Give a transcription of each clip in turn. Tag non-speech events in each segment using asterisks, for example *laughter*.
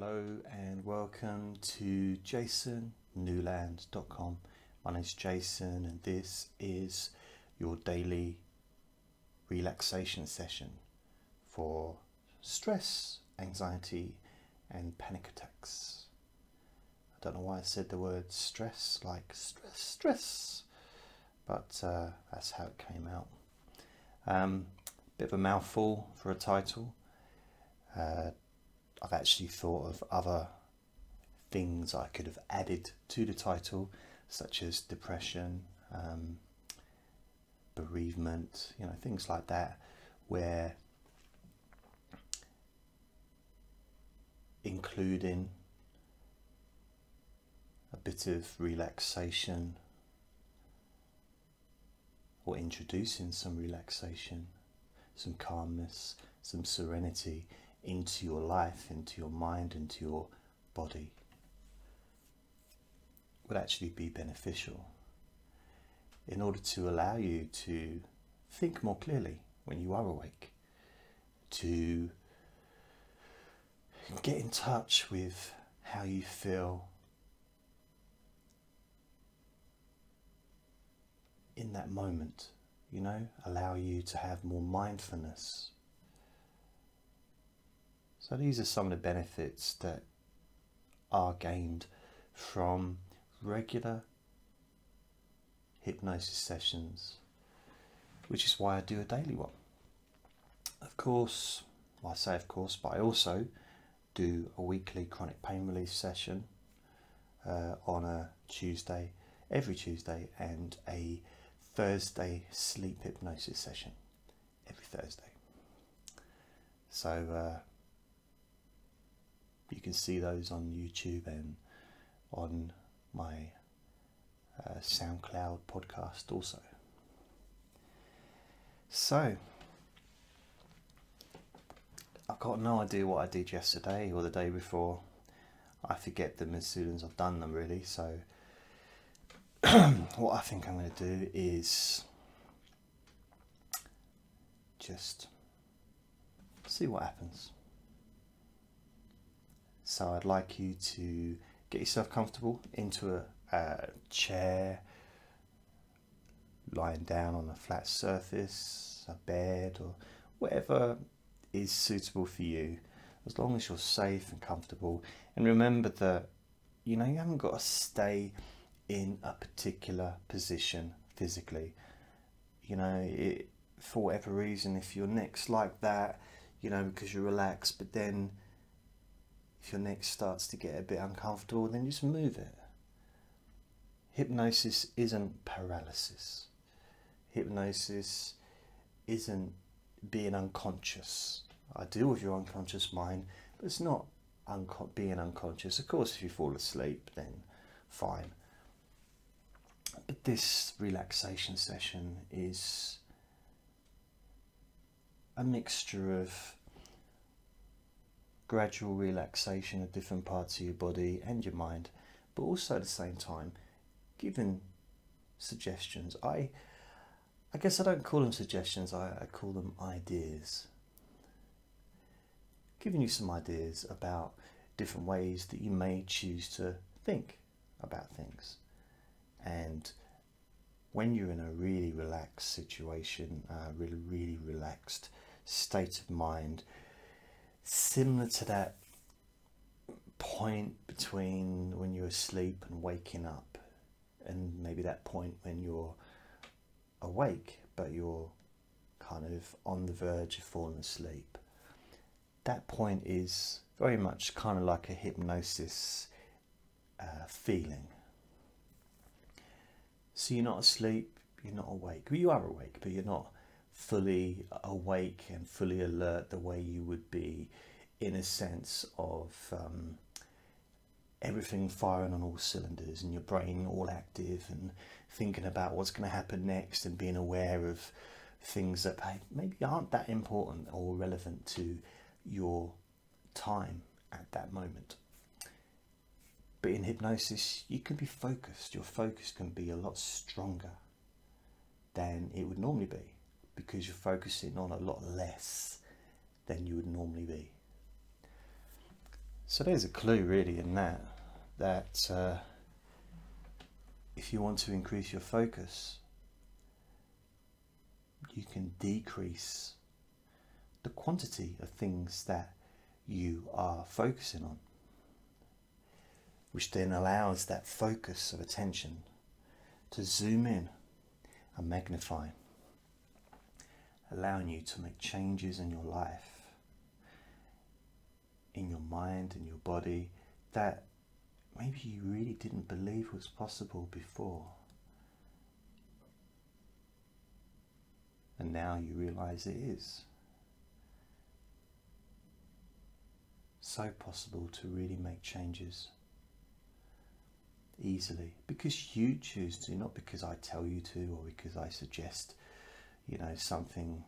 Hello and welcome to jasonnewland.com. My name is Jason and this is your daily relaxation session for stress, anxiety, and panic attacks. I don't know why I said the word stress, like stress, stress, but uh, that's how it came out. Um, bit of a mouthful for a title. Uh, I've actually thought of other things I could have added to the title, such as depression, um, bereavement, you know, things like that, where including a bit of relaxation or introducing some relaxation, some calmness, some serenity into your life, into your mind, into your body would actually be beneficial in order to allow you to think more clearly when you are awake, to get in touch with how you feel in that moment, you know, allow you to have more mindfulness. So, these are some of the benefits that are gained from regular hypnosis sessions, which is why I do a daily one. Of course, well, I say of course, but I also do a weekly chronic pain relief session uh, on a Tuesday, every Tuesday, and a Thursday sleep hypnosis session every Thursday. So uh, you can see those on YouTube and on my uh, SoundCloud podcast also. So, I've got no idea what I did yesterday or the day before. I forget them as soon as I've done them, really. So, *clears throat* what I think I'm going to do is just see what happens. So, I'd like you to get yourself comfortable into a, a chair, lying down on a flat surface, a bed, or whatever is suitable for you, as long as you're safe and comfortable. And remember that you know you haven't got to stay in a particular position physically. You know, it, for whatever reason, if your neck's like that, you know, because you're relaxed, but then if your neck starts to get a bit uncomfortable, then just move it. Hypnosis isn't paralysis. Hypnosis isn't being unconscious. I deal with your unconscious mind, but it's not being unconscious. Of course, if you fall asleep, then fine. But this relaxation session is a mixture of gradual relaxation of different parts of your body and your mind, but also at the same time giving suggestions. I I guess I don't call them suggestions, I, I call them ideas. Giving you some ideas about different ways that you may choose to think about things. And when you're in a really relaxed situation, a really, really relaxed state of mind, similar to that point between when you're asleep and waking up, and maybe that point when you're awake but you're kind of on the verge of falling asleep. That point is very much kind of like a hypnosis uh, feeling. So you're not asleep, you're not awake. Well, you are awake, but you're not fully awake and fully alert the way you would be in a sense of um, everything firing on all cylinders and your brain all active and thinking about what's going to happen next and being aware of things that maybe aren't that important or relevant to your time at that moment. But in hypnosis, you can be focused. Your focus can be a lot stronger than it would normally be because you're focusing on a lot less than you would normally be. So there's a clue really in that, that uh, if you want to increase your focus, you can decrease the quantity of things that you are focusing on, which then allows that focus of attention to zoom in and magnify, allowing you to make changes in your life, in your mind, in your body, that maybe you really didn't believe was possible before. And now you realize it is. So possible to really make changes easily because you choose to, not because I tell you to or because I suggest, you know, something.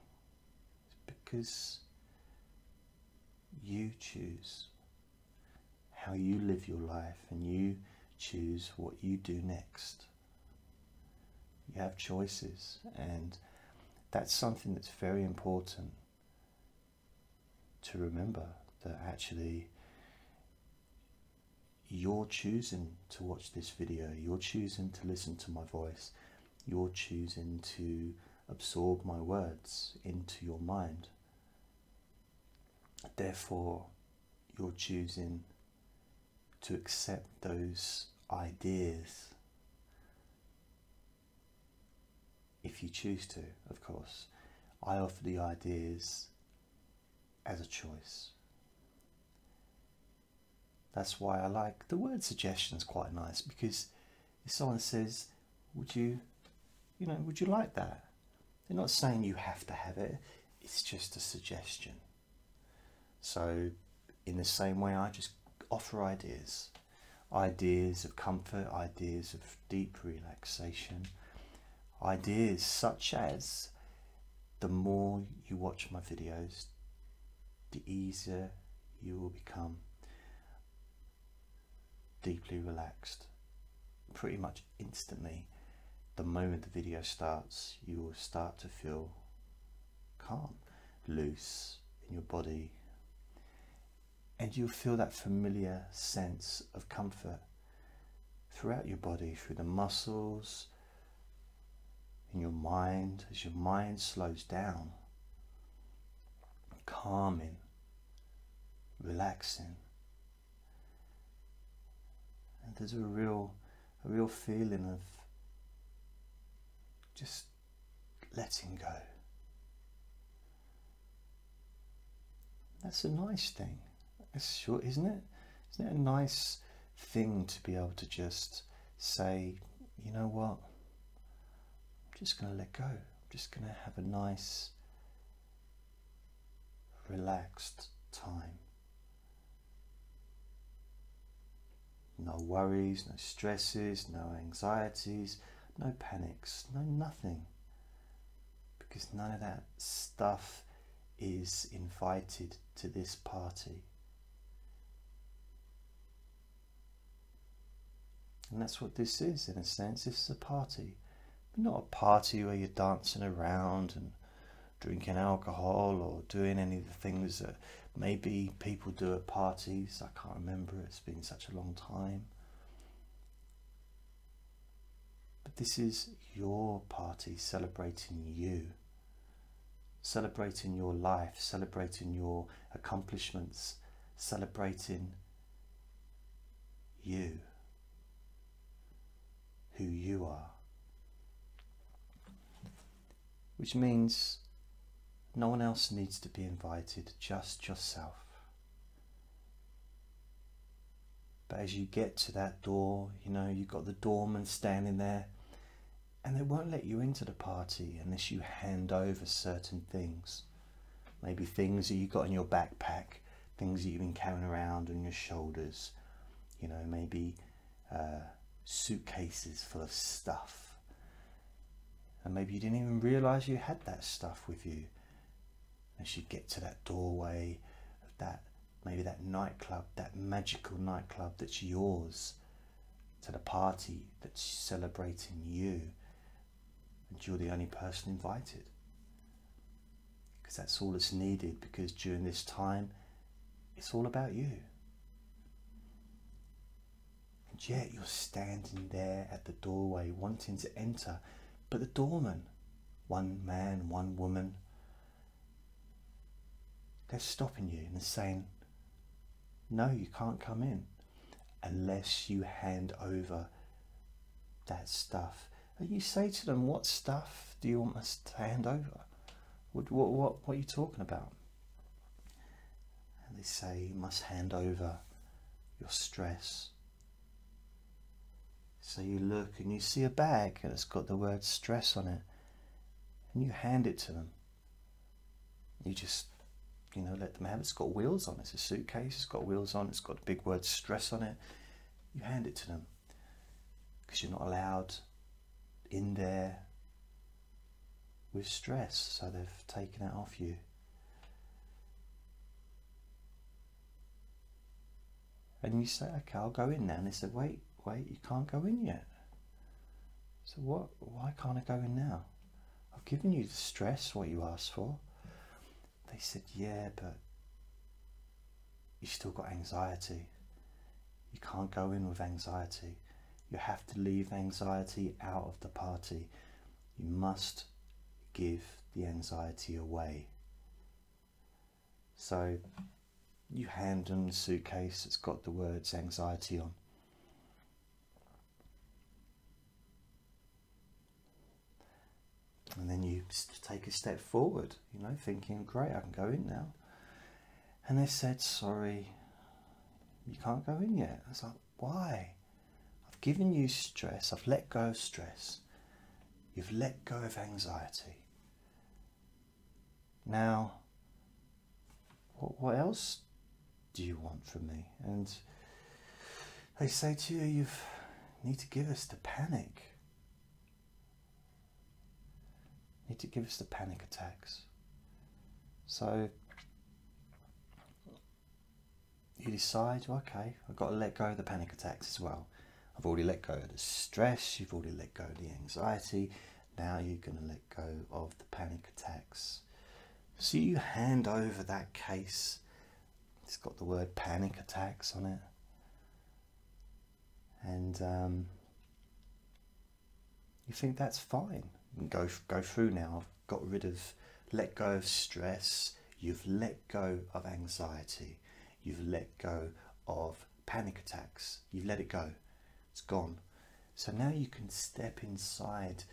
Because you choose how you live your life and you choose what you do next. You have choices, and that's something that's very important to remember that actually you're choosing to watch this video, you're choosing to listen to my voice, you're choosing to absorb my words into your mind. Therefore, you're choosing to accept those ideas if you choose to, of course. I offer the ideas as a choice. That's why I like the word suggestion is quite nice because if someone says, Would you, you know, would you like that? They're not saying you have to have it, it's just a suggestion. So, in the same way, I just offer ideas ideas of comfort, ideas of deep relaxation, ideas such as the more you watch my videos, the easier you will become deeply relaxed. Pretty much instantly, the moment the video starts, you will start to feel calm, loose in your body, and you'll feel that familiar sense of comfort throughout your body, through the muscles, in your mind, as your mind slows down, calming, relaxing. And there's a real, a real feeling of just letting go. That's a nice thing. That's sure, isn't it? Isn't it a nice thing to be able to just say, you know what? I'm just going to let go. I'm just going to have a nice, relaxed time. No worries, no stresses, no anxieties, no panics, no nothing. Because none of that stuff is invited to this party. And that's what this is, in a sense. This is a party. But not a party where you're dancing around and drinking alcohol or doing any of the things that maybe people do at parties. I can't remember, it's been such a long time. But this is your party celebrating you, celebrating your life, celebrating your accomplishments, celebrating you who you are. Which means no one else needs to be invited, just yourself. But as you get to that door, you know, you've got the doorman standing there. and they won't let you into the party unless you hand over certain things. Maybe things that you've got in your backpack, things that you've been carrying around on your shoulders. You know, maybe uh, suitcases full of stuff. And maybe you didn't even realize you had that stuff with you. As you get to that doorway of that, maybe that nightclub, that magical nightclub that's yours, to the party that's celebrating you and you're the only person invited. Because that's all that's needed, because during this time, it's all about you. And yet you're standing there at the doorway wanting to enter, but the doorman, one man, one woman, they're stopping you and saying, No, you can't come in unless you hand over that stuff and you say to them, What stuff do you want us to hand over? What, what, what, what are you talking about? And they say, You must hand over your stress. So you look and you see a bag and it's got the word stress on it. And you hand it to them. You just, you know, let them have it. It's got wheels on. It's a suitcase. It's got wheels on it. It's got the big word stress on it. You hand it to them because you're not allowed in there with stress, so they've taken it off you. And you say, okay, I'll go in now. And they said, wait, wait, you can't go in yet. So what? Why can't I go in now? I've given you the stress, what you asked for. They said, yeah, but you still got anxiety. You can't go in with anxiety. You have to leave anxiety out of the party. You must give the anxiety away. So you hand them the suitcase that's got the words anxiety on. And then you take a step forward, you know, thinking, great, I can go in now. And they said, sorry, you can't go in yet. I was like, why? I've given you stress, I've let go of stress, you've let go of anxiety. Now, what, else do you want from me? And they say to you, you need to give us the panic. You need to give us the panic attacks. So you decide, okay, I've got to let go of the panic attacks as well. I've already let go of the stress, you've already let go of the anxiety, now you're going to let go of the panic attacks. So you hand over that case, it's got the word panic attacks on it, and um, you think that's fine. Can go, go through now, I've got rid of, let go of stress, you've let go of anxiety, you've let go of panic attacks, you've let it go. It's gone. So now you can step inside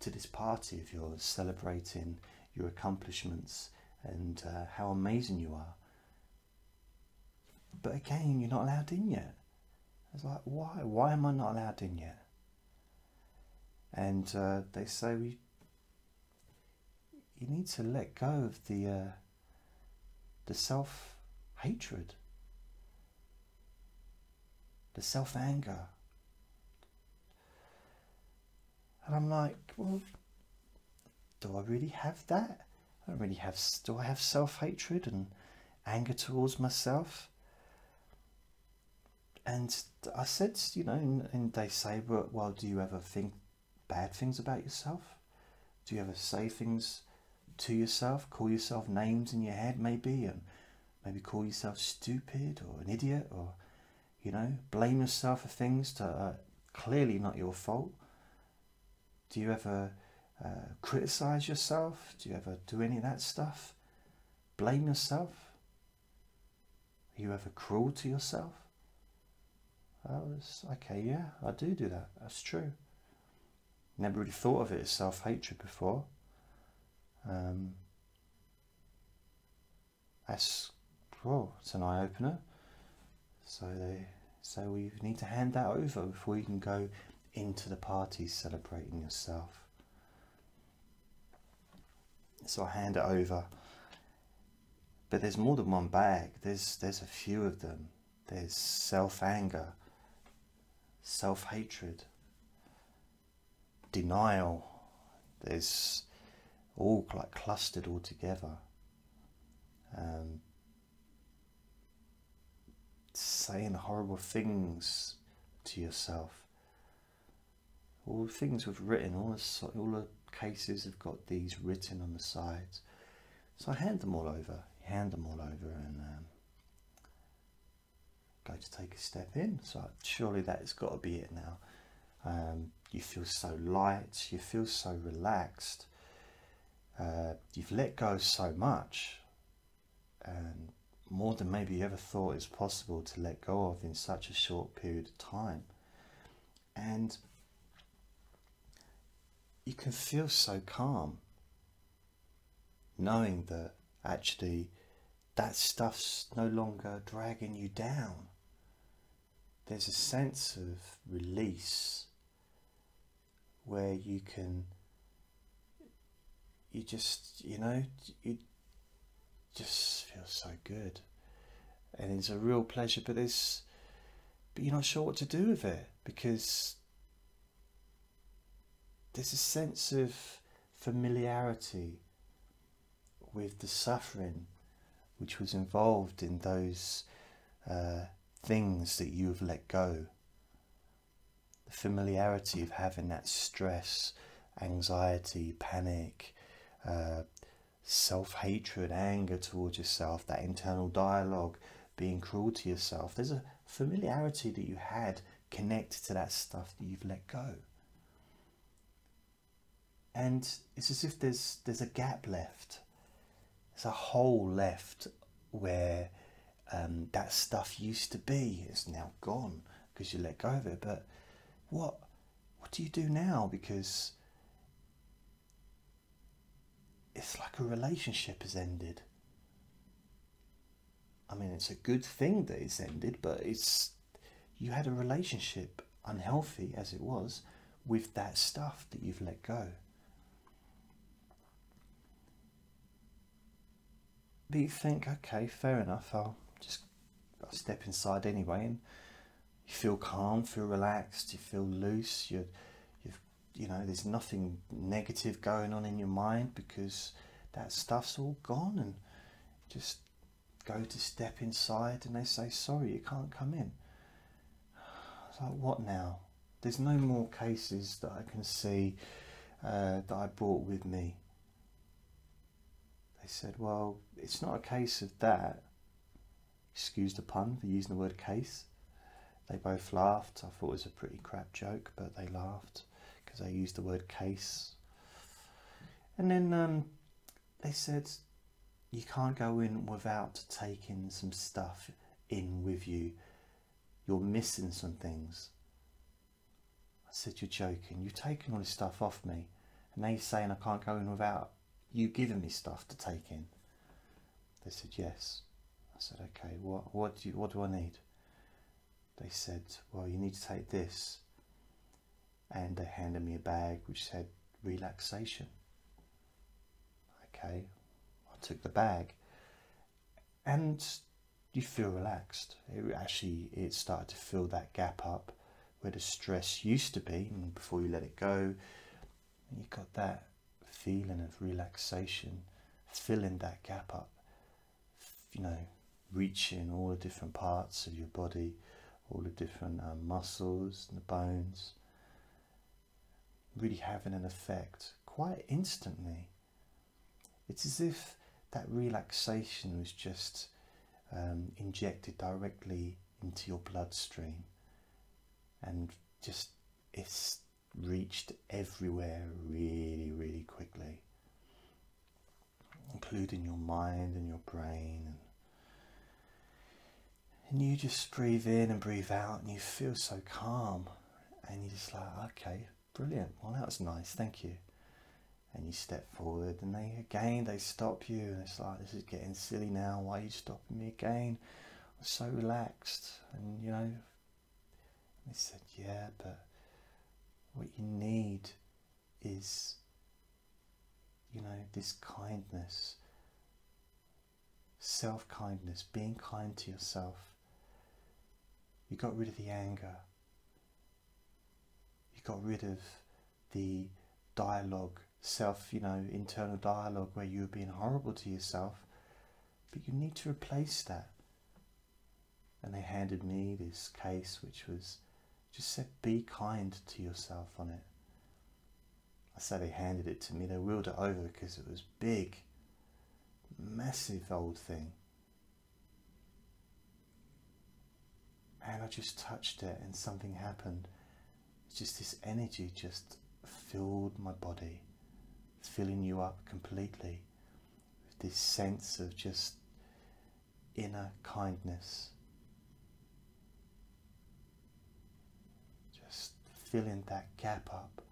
to this party of yours, celebrating your accomplishments and uh, how amazing you are. But again, you're not allowed in yet. It's like, why? Why am I not allowed in yet? And uh, they say we, you need to let go of the uh, the self hatred the self anger. And I'm like, well, do I really have that? I don't really have. Do I have self hatred and anger towards myself? And I said, you know, and, they say, well, well, do you ever think bad things about yourself? Do you ever say things to yourself, call yourself names in your head, maybe, and maybe call yourself stupid or an idiot or you know, blame yourself for things that are clearly not your fault. Do you ever uh, criticize yourself? Do you ever do any of that stuff? Blame yourself? Are you ever cruel to yourself? I was okay, yeah, I do do that. That's true. Never really thought of it as self hatred before. Um, that's, well, it's an eye opener. So they so we need to hand that over before you can go into the party celebrating yourself. So I hand it over. But there's more than one bag. There's there's a few of them. There's self anger, self hatred, denial. There's all like clustered all together. Um, saying horrible things to yourself. All things we've written, all the, all the cases have got these written on the sides. So I hand them all over, hand them all over, and um, go to take a step in. So surely that's got to be it now. Um, you feel so light, you feel so relaxed. Uh, you've let go so much, and more than maybe you ever thought is possible to let go of in such a short period of time. And you can feel so calm knowing that actually that stuff's no longer dragging you down. There's a sense of release where you can, you just, you know, you just feel so good. And it's a real pleasure, but there's, but you're not sure what to do with it because there's a sense of familiarity with the suffering which was involved in those uh, things that you have let go. The familiarity of having that stress, anxiety, panic, uh, self hatred, anger towards yourself, that internal dialogue, being cruel to yourself. There's a familiarity that you had connected to that stuff that you've let go and it's as if there's there's a gap left. There's a hole left where um, that stuff used to be. It's now gone because you let go of it. But what what do you do now? Because it's like a relationship has ended. I mean, it's a good thing that it's ended, but it's you had a relationship, unhealthy as it was, with that stuff that you've let go. But you think, okay, fair enough, I'll just I'll step inside anyway, and you feel calm, feel relaxed, you feel loose, you you've you know, there's nothing negative going on in your mind because that stuff's all gone and just go to step inside and they say, sorry, you can't come in. It's like, what now? There's no more cases that I can see uh, that I brought with me they said, well, it's not a case of that. Excuse the pun for using the word case. They both laughed. I thought it was a pretty crap joke, but they laughed because I used the word case. And then um, they said, you can't go in without taking some stuff in with you. You're missing some things. I said, You're joking. You've taken all this stuff off me. And you're saying I can't go in without you giving me stuff to take in? They said, yes. I said, okay, what, what, do, you, what do I need? They said, well, you need to take this. And they handed me a bag which said relaxation. Okay, I took the bag. And you feel relaxed. It actually, it started to fill that gap up where the stress used to be, and before you let it go, you got that feeling of relaxation, filling that gap up, you know, reaching all the different parts of your body, all the different um, muscles and the bones, really having an effect quite instantly. It's as if that relaxation was just um, injected directly into your bloodstream and just it's reached everywhere really, really quickly, including your mind and your brain. And, and you just breathe in and breathe out, and you feel so calm. And you're just like, okay, brilliant. Well, that was nice, thank you. And you step forward, and they again they stop you, and it's like, this is getting silly now. Why are you stopping me again? I'm so relaxed, and you know. They said, yeah, but what you need is, you know, this kindness, self kindness, being kind to yourself. You got rid of the anger. You got rid of the dialogue, self, you know, internal dialogue where you were being horrible to yourself. But you need to replace that. And they handed me this case which was just said, be kind to yourself on it. I say they handed it to me, they wheeled it over because it was big, massive old thing. And I just touched it and something happened. Just this energy just filled my body, filling you up completely with this sense of just inner kindness. Just filling that gap up.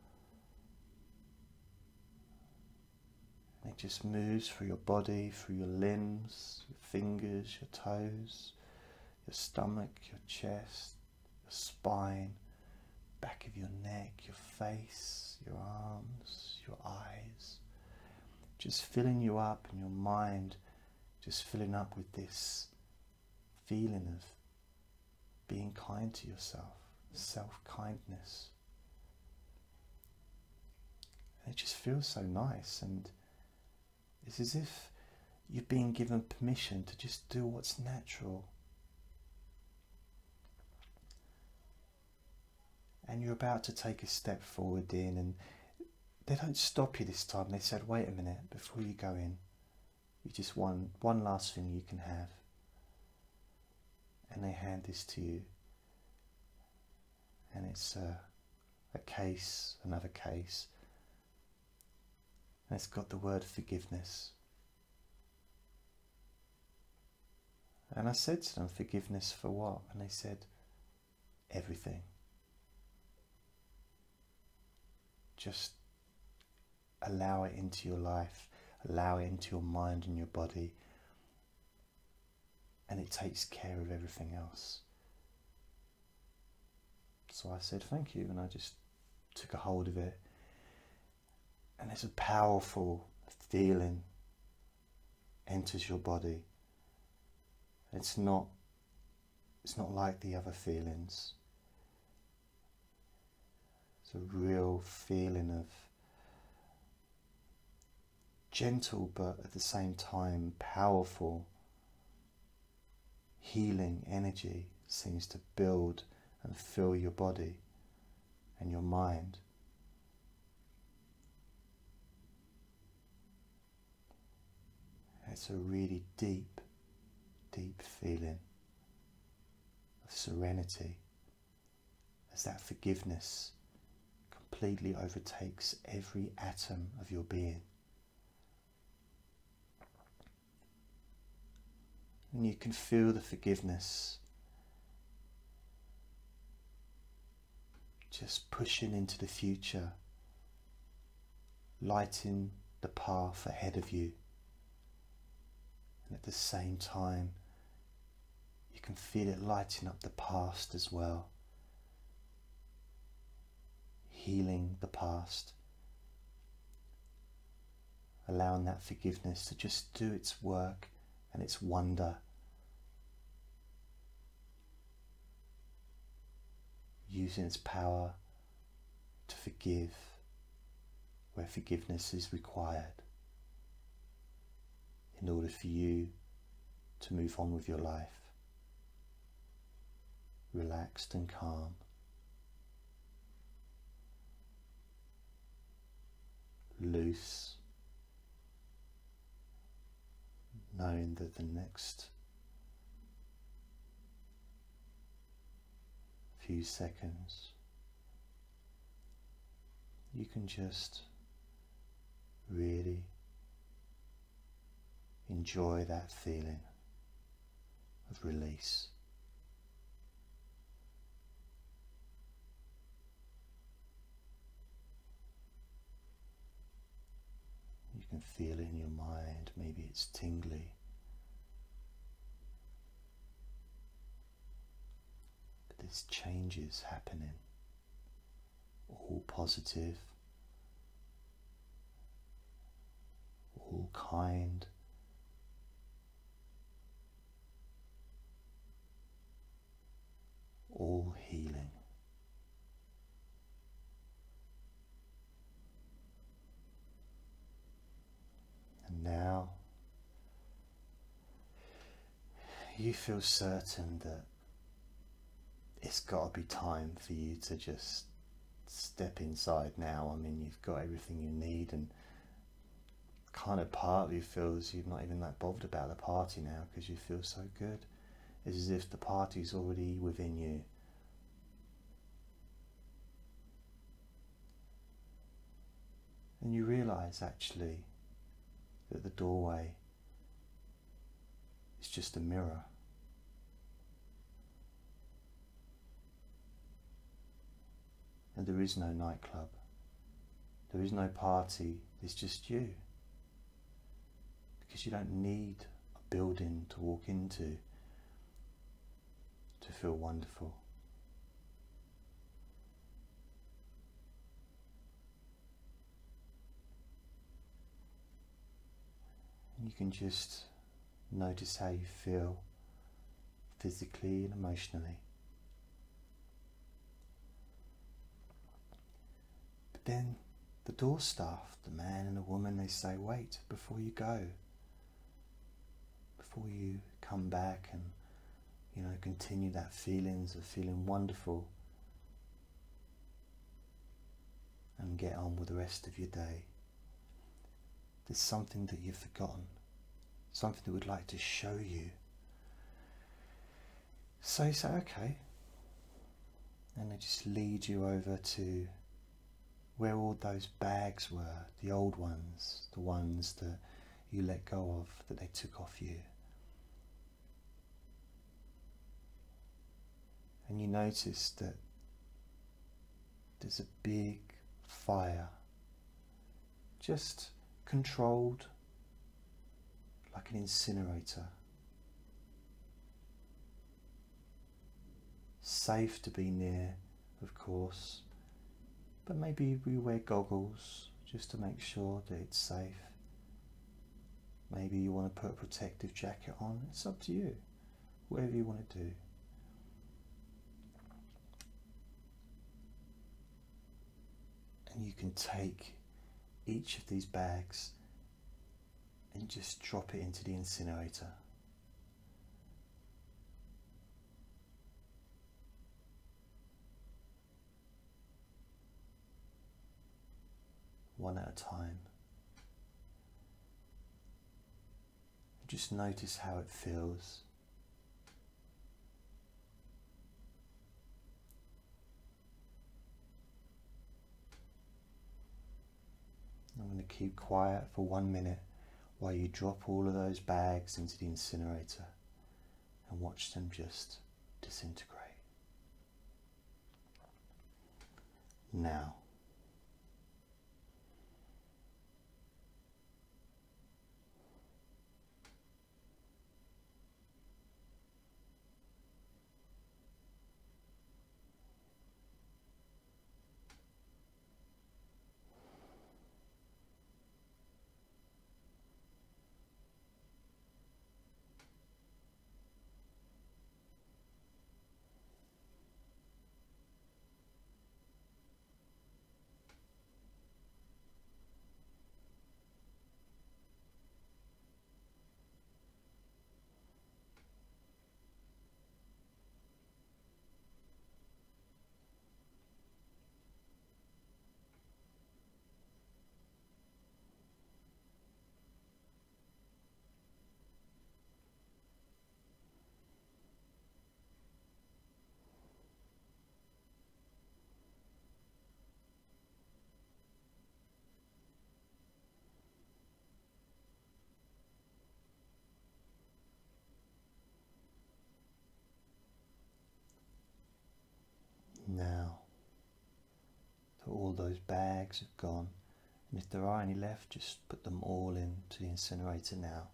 It just moves through your body, through your limbs, your fingers, your toes, your stomach, your chest, your spine, back of your neck, your face, your arms, your eyes. Just filling you up and your mind just filling up with this feeling of being kind to yourself, self kindness. It just feels so nice, and it's as if you've been given permission to just do what's natural. And you're about to take a step forward in, and they don't stop you this time. They said, Wait a minute before you go in. You just one one last thing you can have. And they hand this to you. And it's a, a case, another case. And it's got the word forgiveness. And I said to them, Forgiveness for what? And they said, Everything. Just allow it into your life, allow it into your mind and your body, and it takes care of everything else. So I said thank you, and I just took a hold of it, and it's a powerful feeling enters your body. It's not it's not like the other feelings. It's a real feeling of gentle but at the same time powerful healing energy seems to build and fill your body and your mind. It's a really deep, deep feeling of serenity as that forgiveness completely overtakes every atom of your being. And you can feel the forgiveness just pushing into the future, lighting the path ahead of you. And at the same time, you can feel it lighting up the past as well, healing the past, allowing that forgiveness to just do its work and its wonder. Using its power to forgive where forgiveness is required in order for you to move on with your life, relaxed and calm. Loose knowing that the next few seconds you can just really enjoy that feeling of release. Can feel it in your mind, maybe it's tingly. But there's changes happening. all positive, all kind. All healing. And now you feel certain that it's got to be time for you to just step inside now. I mean, you've got everything you need, and kind of part of you feels you're not even that bothered about the party now because you feel so good. It's as if the party's already within you. And you realize actually that the doorway is just a mirror. And there is no nightclub. There is no party. It's just you. Because you don't need a building to walk into to feel wonderful. You can just notice how you feel physically and emotionally. But then the door staff, the man and the woman, they say, wait before you go, before you come back and you know continue that feelings of feeling wonderful and get on with the rest of your day there's something that you've forgotten, something that would like to show you. So you say, okay. And they just lead you over to where all those bags were, the old ones, the ones that you let go of, that they took off you. And you notice that there's a big fire just controlled like an incinerator. Safe to be near, of course, but maybe we wear goggles just to make sure that it's safe. Maybe you want to put a protective jacket on, it's up to you, whatever you want to do. And you can take each of these bags and just drop it into the incinerator. One at a time. Just notice how it feels. I'm going to keep quiet for one minute while you drop all of those bags into the incinerator and watch them just disintegrate. Now, now that all those bags have gone, and if there are any left, just put them all into the incinerator now.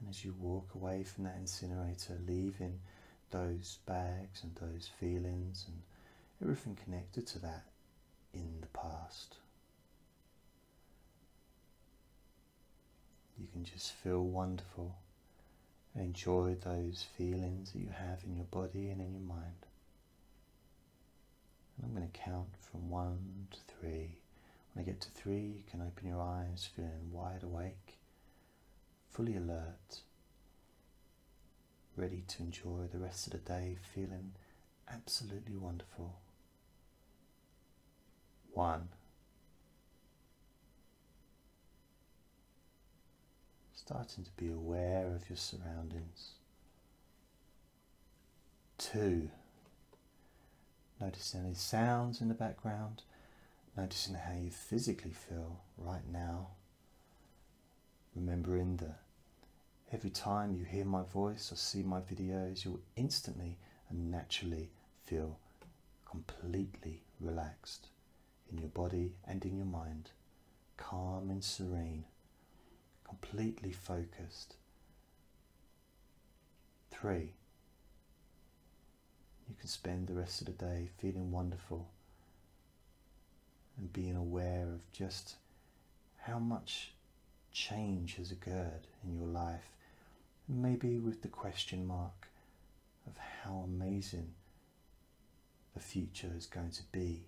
And as you walk away from that incinerator, leaving those bags and those feelings and everything connected to that in the past. You can just feel wonderful and enjoy those feelings that you have in your body and in your mind. And I'm going to count from one to three. When I get to three, you can open your eyes feeling wide awake, fully alert, ready to enjoy the rest of the day feeling absolutely wonderful. One. Starting to be aware of your surroundings. Two. Noticing any sounds in the background, noticing how you physically feel right now. Remembering that every time you hear my voice or see my videos, you'll instantly and naturally feel completely relaxed in your body and in your mind, calm and serene, completely focused. Three, you can spend the rest of the day feeling wonderful and being aware of just how much change has occurred in your life, maybe with the question mark of how amazing the future is going to be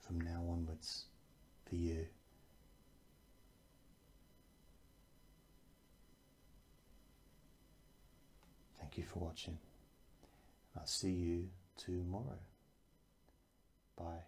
from now onwards for you. Thank you for watching. I'll see you tomorrow. Bye.